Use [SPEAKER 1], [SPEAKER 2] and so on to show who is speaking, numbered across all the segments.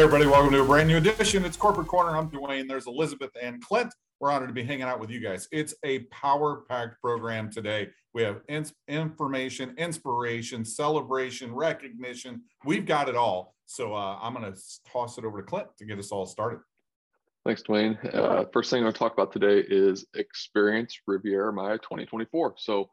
[SPEAKER 1] everybody, welcome to a brand new edition. It's Corporate Corner. I'm Dwayne. There's Elizabeth and Clint. We're honored to be hanging out with you guys. It's a power packed program today. We have ins- information, inspiration, celebration, recognition. We've got it all. So uh, I'm going to toss it over to Clint to get us all started.
[SPEAKER 2] Thanks, Dwayne. Uh, first thing I'm going to talk about today is Experience Riviera Maya 2024. So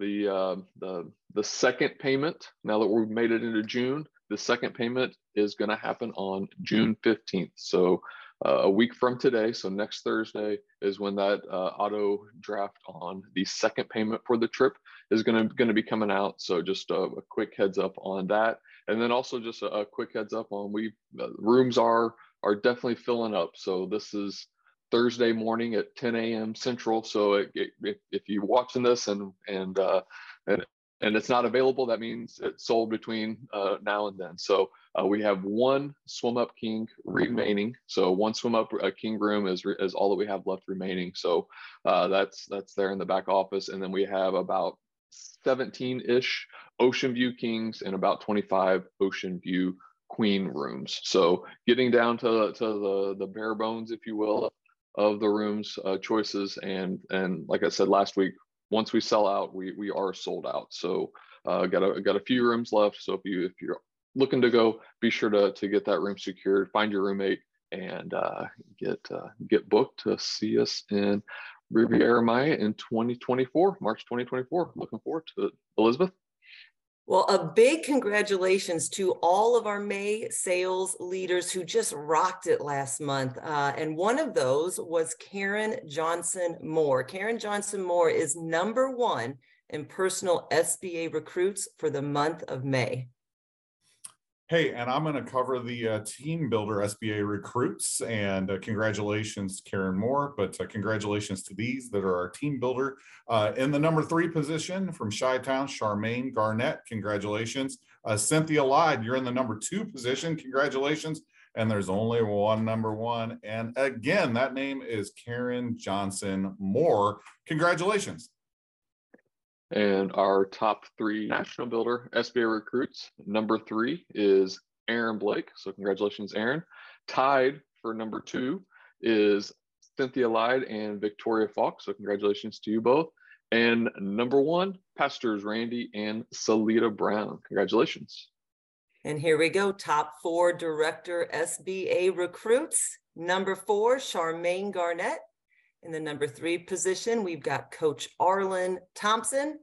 [SPEAKER 2] the uh, the the second payment. Now that we've made it into June, the second payment is going to happen on June 15th. So uh, a week from today, so next Thursday is when that uh, auto draft on the second payment for the trip is going to going to be coming out. So just a, a, quick heads up on that, and then also just a, a quick heads up on we uh, rooms are are definitely filling up. So this is Thursday morning at 10 a.m. Central. So it, it, if you're watching this and and uh, and and it's not available, that means it's sold between uh, now and then. So uh, we have one swim up king remaining. So one swim up uh, king room is is all that we have left remaining. So uh, that's that's there in the back office, and then we have about 17 ish ocean view kings and about 25 ocean view queen rooms. So getting down to to the the bare bones, if you will, of the rooms uh, choices and and like I said last week, once we sell out, we we are sold out. So uh, got a got a few rooms left. So if you if you're looking to go, be sure to to get that room secured, find your roommate, and uh, get uh, get booked to see us in Riviera Maya in 2024, March 2024. Looking forward to it, Elizabeth.
[SPEAKER 3] Well, a big congratulations to all of our May sales leaders who just rocked it last month. Uh, and one of those was Karen Johnson Moore. Karen Johnson Moore is number one in personal SBA recruits for the month of May.
[SPEAKER 1] Hey, and I'm going to cover the uh, Team Builder SBA recruits. And uh, congratulations, Karen Moore. But uh, congratulations to these that are our Team Builder. Uh, in the number three position from Chi Town, Charmaine Garnett. Congratulations. Uh, Cynthia Lyde, you're in the number two position. Congratulations. And there's only one number one. And again, that name is Karen Johnson Moore. Congratulations.
[SPEAKER 2] And our top three national builder SBA recruits, number three is Aaron Blake. So congratulations, Aaron. Tied for number two is Cynthia Lyde and Victoria Falk. So congratulations to you both. And number one, Pastors Randy and Salita Brown. Congratulations.
[SPEAKER 3] And here we go. Top four director SBA recruits. Number four, Charmaine Garnett. In the number three position, we've got Coach Arlen Thompson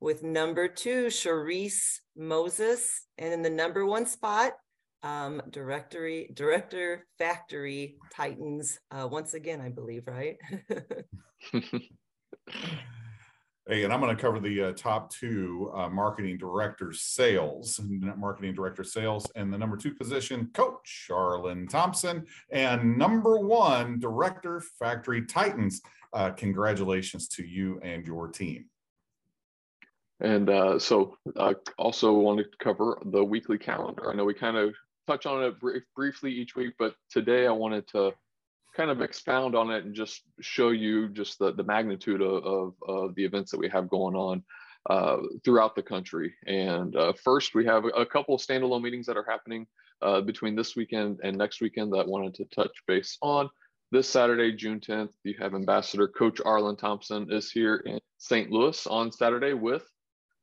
[SPEAKER 3] with number two, Charisse Moses. And in the number one spot, um, directory, director factory Titans. Uh, once again, I believe, right?
[SPEAKER 1] Hey, and I'm going to cover the uh, top two uh, marketing director sales, marketing director sales, and the number two position, Coach Arlen Thompson, and number one director, Factory Titans. Uh, congratulations to you and your team.
[SPEAKER 2] And uh, so, uh, also wanted to cover the weekly calendar. I know we kind of touch on it br- briefly each week, but today I wanted to kind of expound on it and just show you just the, the magnitude of, of, of the events that we have going on uh, throughout the country. And uh, first, we have a couple of standalone meetings that are happening uh, between this weekend and next weekend that I wanted to touch base on. This Saturday, June 10th, you have Ambassador Coach Arlen Thompson is here in St. Louis on Saturday with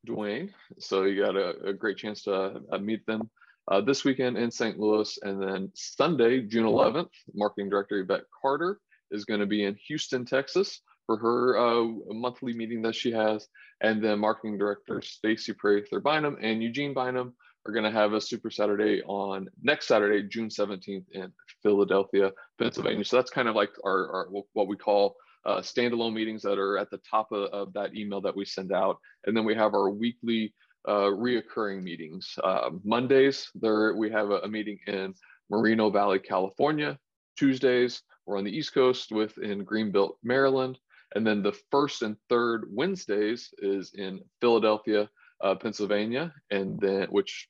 [SPEAKER 2] Dwayne. So you got a, a great chance to uh, meet them uh, this weekend in St. Louis. And then Sunday, June 11th, Marketing Director Yvette Carter is going to be in Houston, Texas for her uh, monthly meeting that she has. And then Marketing Director Stacy Prather Bynum and Eugene Bynum are going to have a Super Saturday on next Saturday, June 17th in Philadelphia, Pennsylvania. So that's kind of like our, our what we call uh, standalone meetings that are at the top of, of, that email that we send out. And then we have our weekly uh, reoccurring meetings. Uh, Mondays, there we have a, a, meeting in Moreno Valley, California. Tuesdays, we're on the East Coast within Greenbelt, Maryland. And then the first and third Wednesdays is in Philadelphia, uh, Pennsylvania, and then which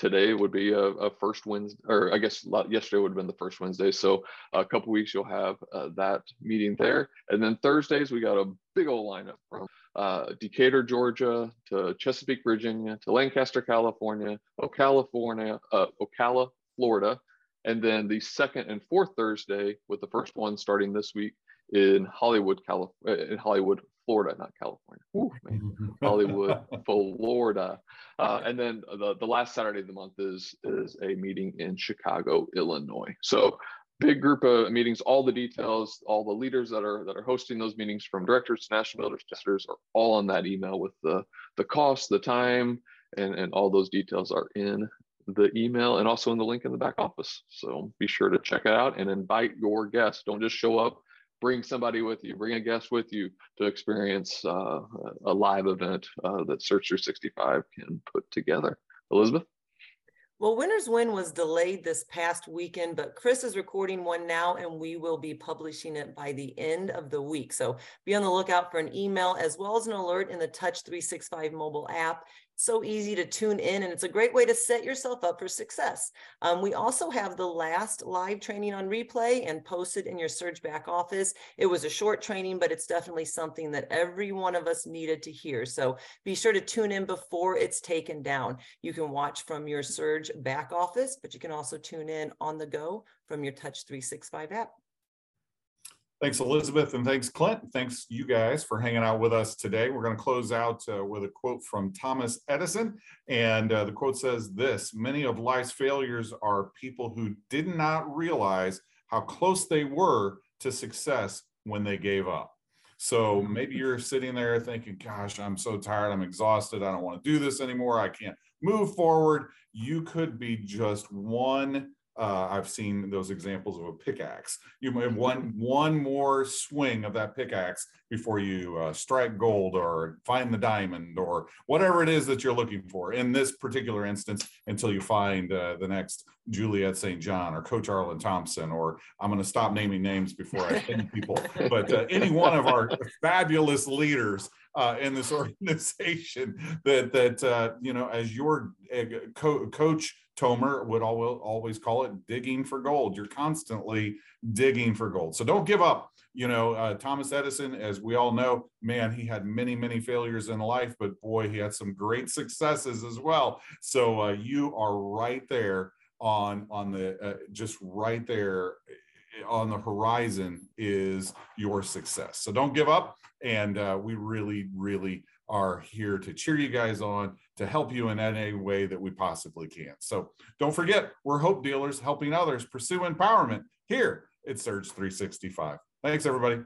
[SPEAKER 2] today would be a, a, first Wednesday, or I guess yesterday would have been the first Wednesday. So a couple weeks you'll have uh, that meeting there, and then Thursdays we got a big old lineup from uh, Decatur, Georgia, to Chesapeake, Virginia, to Lancaster, California, Ocala, Florida, uh, Ocala, Florida, And then the second and fourth Thursday, with the first one starting this week in Hollywood, California, in Hollywood, Florida, not California. Ooh, Hollywood, Florida. Uh, and then the, the last Saturday of the month is is a meeting in Chicago, Illinois. So big group of meetings. All the details, all the leaders that are that are hosting those meetings, from directors to national builders, testers, are all on that email with the the cost, the time, and and all those details are in the email and also in the link in the back office. So be sure to check it out and invite your guests. Don't just show up. Bring somebody with you. Bring a guest with you to experience uh, a live event uh, that Surge 365 can put together. Elizabeth.
[SPEAKER 3] Well, Winners Win was delayed this past weekend, but Chris is recording one now and we will be publishing it by the end of the week. So be on the lookout for an email as well as an alert in the Touch 365 mobile app so easy to tune in and it's a great way to set yourself up for success. Um, we also have the last live training on replay and posted in your Surge back office. It was a short training, but it's definitely something that every one of us needed to hear. So be sure to tune in before it's taken down. You can watch from your Surge back office, but you can also tune in on the go from your Touch 365 app.
[SPEAKER 1] Thanks, Elizabeth, and thanks, Clint. Thanks, you guys, for hanging out with us today. We're going to close out uh, with a quote from Thomas Edison. And uh, the quote says this Many of life's failures are people who did not realize how close they were to success when they gave up. So maybe you're sitting there thinking, Gosh, I'm so tired. I'm exhausted. I don't want to do this anymore. I can't move forward. You could be just one uh, I've seen those examples of a pickaxe. You have one one more swing of that pickaxe before you uh, strike gold or find the diamond or whatever it is that you're looking for. In this particular instance, until you find uh, the next Juliet St. John or Coach Arlen Thompson, or I'm going to stop naming names before I offend people, but uh, any one of our fabulous leaders uh, in this organization that that uh, you know as your uh, co- coach Tomer would always call it digging for gold. You're constantly digging for gold. So don't give up. You know, uh, Thomas Edison, as we all know, man, he had many, many failures in life, but boy, he had some great successes as well. So uh, you are right there on on the uh, just right there eh, on the horizon is your success. So don't give up. And uh, we really, really are here to cheer you guys on, to help you in any way that we possibly can. So don't forget, we're hope dealers helping others pursue empowerment here at Surge 365. Thanks, everybody.